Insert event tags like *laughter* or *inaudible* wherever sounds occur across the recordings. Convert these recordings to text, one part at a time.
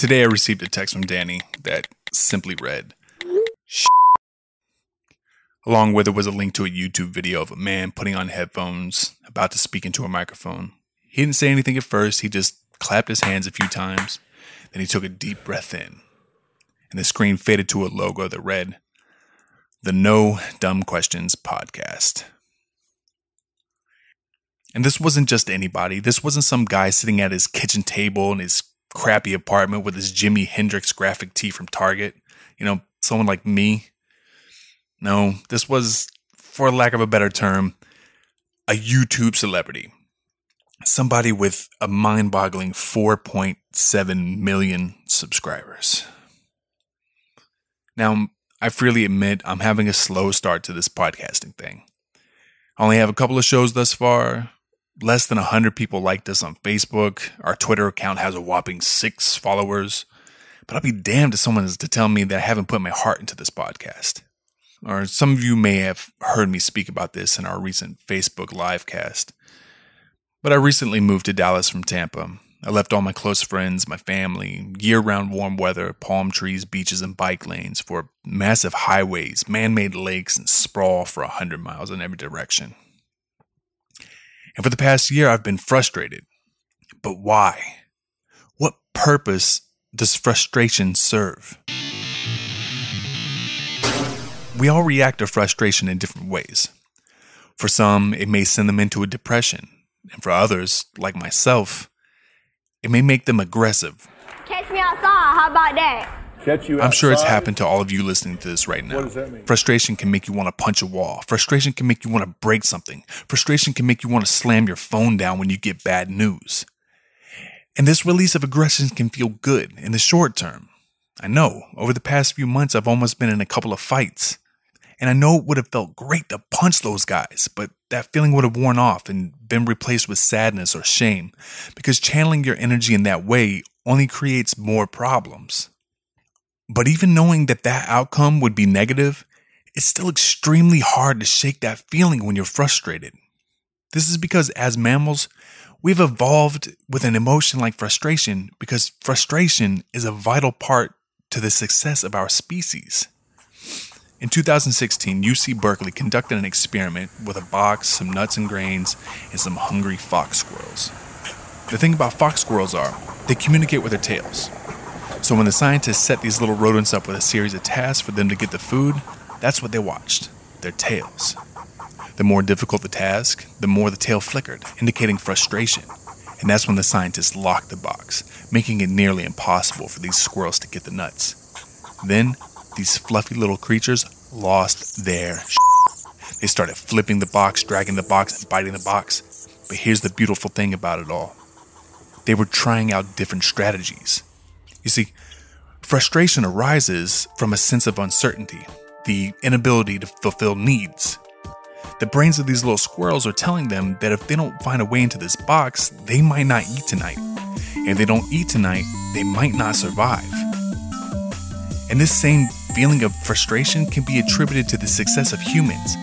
Today I received a text from Danny that simply read. Along with it was a link to a YouTube video of a man putting on headphones, about to speak into a microphone. He didn't say anything at first, he just clapped his hands a few times, then he took a deep breath in. And the screen faded to a logo that read, The No Dumb Questions Podcast. And this wasn't just anybody. This wasn't some guy sitting at his kitchen table in his crappy apartment with his Jimi Hendrix graphic tee from Target. You know, someone like me. No, this was, for lack of a better term, a YouTube celebrity. Somebody with a mind boggling 4.7 million subscribers. Now, I freely admit I'm having a slow start to this podcasting thing. I only have a couple of shows thus far. Less than 100 people liked us on Facebook. Our Twitter account has a whopping six followers. But I'll be damned if someone is to tell me that I haven't put my heart into this podcast. Or some of you may have heard me speak about this in our recent Facebook live cast. But I recently moved to Dallas from Tampa. I left all my close friends, my family, year round warm weather, palm trees, beaches, and bike lanes for massive highways, man made lakes, and sprawl for a 100 miles in every direction. And for the past year, I've been frustrated. But why? What purpose does frustration serve? We all react to frustration in different ways. For some, it may send them into a depression. And for others, like myself, it may make them aggressive. Catch me outside. How about that? I'm sure it's happened to all of you listening to this right now. What does that mean? Frustration can make you want to punch a wall. Frustration can make you want to break something. Frustration can make you want to slam your phone down when you get bad news. And this release of aggression can feel good in the short term. I know, over the past few months, I've almost been in a couple of fights. And I know it would have felt great to punch those guys, but that feeling would have worn off and been replaced with sadness or shame because channeling your energy in that way only creates more problems. But even knowing that that outcome would be negative, it's still extremely hard to shake that feeling when you're frustrated. This is because as mammals, we've evolved with an emotion like frustration because frustration is a vital part to the success of our species. In 2016, UC Berkeley conducted an experiment with a box, some nuts and grains, and some hungry fox squirrels. The thing about fox squirrels are, they communicate with their tails. So when the scientists set these little rodents up with a series of tasks for them to get the food, that's what they watched their tails. The more difficult the task, the more the tail flickered, indicating frustration. And that's when the scientists locked the box, making it nearly impossible for these squirrels to get the nuts. Then, these fluffy little creatures lost their sh- They started flipping the box, dragging the box, and biting the box. But here's the beautiful thing about it all they were trying out different strategies. You see, frustration arises from a sense of uncertainty, the inability to fulfill needs. The brains of these little squirrels are telling them that if they don't find a way into this box, they might not eat tonight. And if they don't eat tonight, they might not survive. And this same feeling of frustration can be attributed to the success of humans.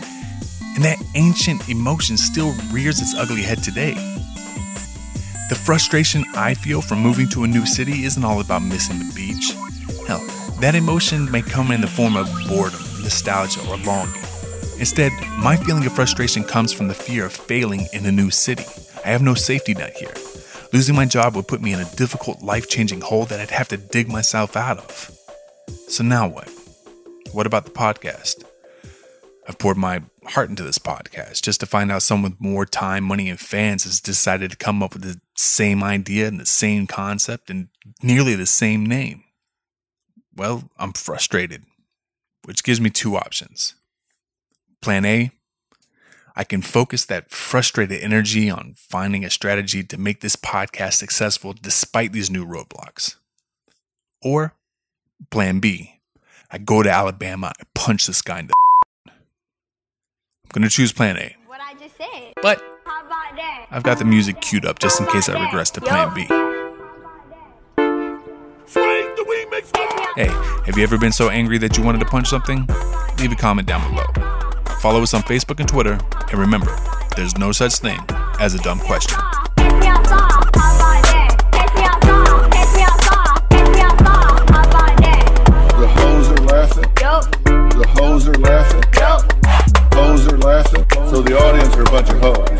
And that ancient emotion still rears its ugly head today. Frustration I feel from moving to a new city isn't all about missing the beach. Hell, that emotion may come in the form of boredom, nostalgia, or longing. Instead, my feeling of frustration comes from the fear of failing in a new city. I have no safety net here. Losing my job would put me in a difficult, life changing hole that I'd have to dig myself out of. So now what? What about the podcast? I've poured my heart into this podcast just to find out someone with more time, money, and fans has decided to come up with the same idea and the same concept and nearly the same name. Well, I'm frustrated, which gives me two options. Plan A, I can focus that frustrated energy on finding a strategy to make this podcast successful despite these new roadblocks. Or Plan B, I go to Alabama, I punch this guy in the. *laughs* I'm gonna choose Plan A, What I just said. but How about that? I've got the music queued up just in case I regress to plan B. Hey, have you ever been so angry that you wanted to punch something? Leave a comment down below. Follow us on Facebook and Twitter, and remember, there's no such thing as a dumb question. The hoes are laughing. Hoes are laughing. So the audience are a bunch of hoes.